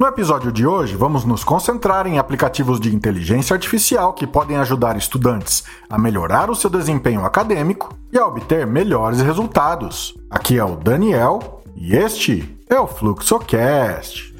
No episódio de hoje, vamos nos concentrar em aplicativos de inteligência artificial que podem ajudar estudantes a melhorar o seu desempenho acadêmico e a obter melhores resultados. Aqui é o Daniel e este é o FluxoCast.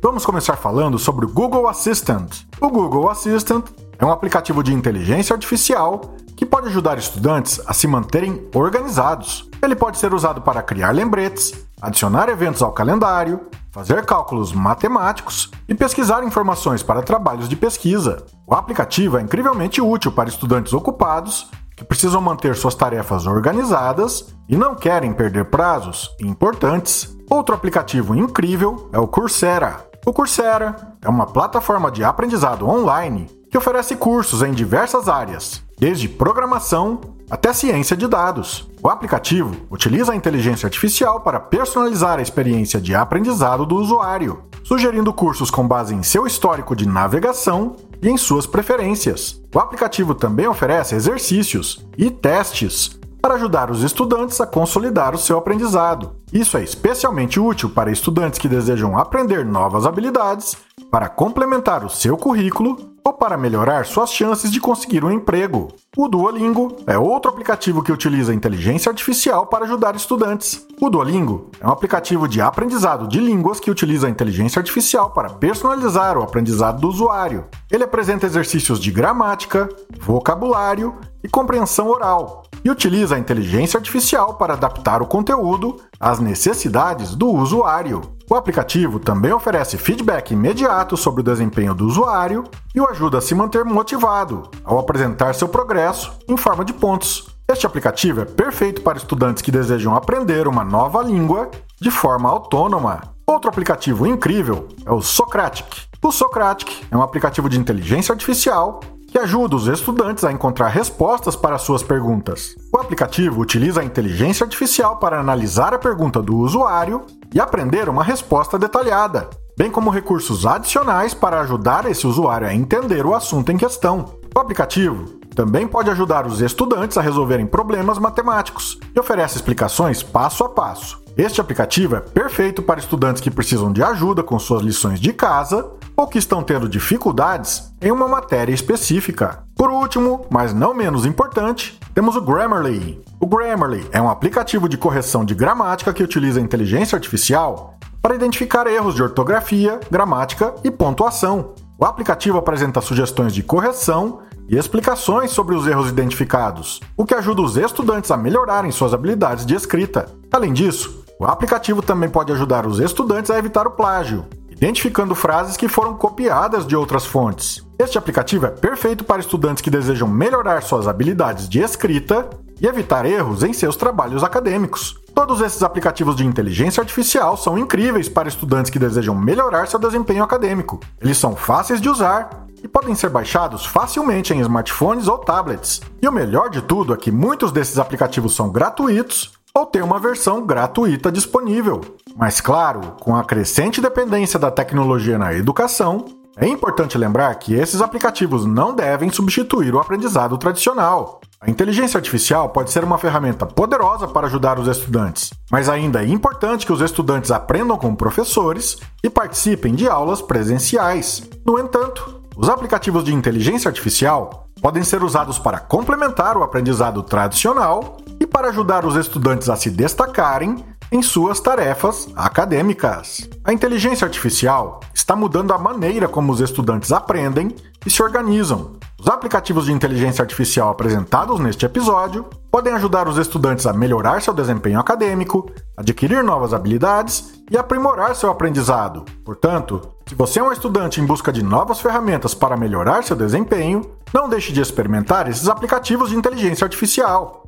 Vamos começar falando sobre o Google Assistant. O Google Assistant é um aplicativo de inteligência artificial que pode ajudar estudantes a se manterem organizados. Ele pode ser usado para criar lembretes, adicionar eventos ao calendário, fazer cálculos matemáticos e pesquisar informações para trabalhos de pesquisa. O aplicativo é incrivelmente útil para estudantes ocupados que precisam manter suas tarefas organizadas e não querem perder prazos importantes. Outro aplicativo incrível é o Coursera. O Coursera é uma plataforma de aprendizado online que oferece cursos em diversas áreas, desde programação até ciência de dados. O aplicativo utiliza a inteligência artificial para personalizar a experiência de aprendizado do usuário, sugerindo cursos com base em seu histórico de navegação e em suas preferências. O aplicativo também oferece exercícios e testes para ajudar os estudantes a consolidar o seu aprendizado. Isso é especialmente útil para estudantes que desejam aprender novas habilidades para complementar o seu currículo ou para melhorar suas chances de conseguir um emprego. O Duolingo é outro aplicativo que utiliza inteligência artificial para ajudar estudantes. O Duolingo é um aplicativo de aprendizado de línguas que utiliza a inteligência artificial para personalizar o aprendizado do usuário. Ele apresenta exercícios de gramática, vocabulário e compreensão oral, e utiliza a inteligência artificial para adaptar o conteúdo às necessidades do usuário. O aplicativo também oferece feedback imediato sobre o desempenho do usuário e o ajuda a se manter motivado ao apresentar seu progresso em forma de pontos. Este aplicativo é perfeito para estudantes que desejam aprender uma nova língua de forma autônoma. Outro aplicativo incrível é o Socratic. O Socratic é um aplicativo de inteligência artificial que ajuda os estudantes a encontrar respostas para suas perguntas. O aplicativo utiliza a inteligência artificial para analisar a pergunta do usuário e aprender uma resposta detalhada, bem como recursos adicionais para ajudar esse usuário a entender o assunto em questão. O aplicativo também pode ajudar os estudantes a resolverem problemas matemáticos e oferece explicações passo a passo. Este aplicativo é perfeito para estudantes que precisam de ajuda com suas lições de casa ou que estão tendo dificuldades em uma matéria específica. Por último, mas não menos importante, temos o Grammarly. O Grammarly é um aplicativo de correção de gramática que utiliza a inteligência artificial para identificar erros de ortografia, gramática e pontuação. O aplicativo apresenta sugestões de correção e explicações sobre os erros identificados, o que ajuda os estudantes a melhorarem suas habilidades de escrita. Além disso, o aplicativo também pode ajudar os estudantes a evitar o plágio, identificando frases que foram copiadas de outras fontes. Este aplicativo é perfeito para estudantes que desejam melhorar suas habilidades de escrita e evitar erros em seus trabalhos acadêmicos. Todos esses aplicativos de inteligência artificial são incríveis para estudantes que desejam melhorar seu desempenho acadêmico. Eles são fáceis de usar e podem ser baixados facilmente em smartphones ou tablets. E o melhor de tudo é que muitos desses aplicativos são gratuitos ou têm uma versão gratuita disponível. Mas, claro, com a crescente dependência da tecnologia na educação, é importante lembrar que esses aplicativos não devem substituir o aprendizado tradicional. A inteligência artificial pode ser uma ferramenta poderosa para ajudar os estudantes, mas ainda é importante que os estudantes aprendam com professores e participem de aulas presenciais. No entanto, os aplicativos de inteligência artificial podem ser usados para complementar o aprendizado tradicional para ajudar os estudantes a se destacarem em suas tarefas acadêmicas. A inteligência artificial está mudando a maneira como os estudantes aprendem e se organizam. Os aplicativos de inteligência artificial apresentados neste episódio podem ajudar os estudantes a melhorar seu desempenho acadêmico, adquirir novas habilidades e aprimorar seu aprendizado. Portanto, se você é um estudante em busca de novas ferramentas para melhorar seu desempenho, não deixe de experimentar esses aplicativos de inteligência artificial.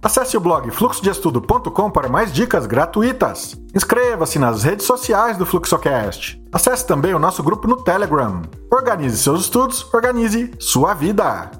Acesse o blog fluxodeestudo.com para mais dicas gratuitas. Inscreva-se nas redes sociais do Fluxocast. Acesse também o nosso grupo no Telegram. Organize seus estudos, organize sua vida.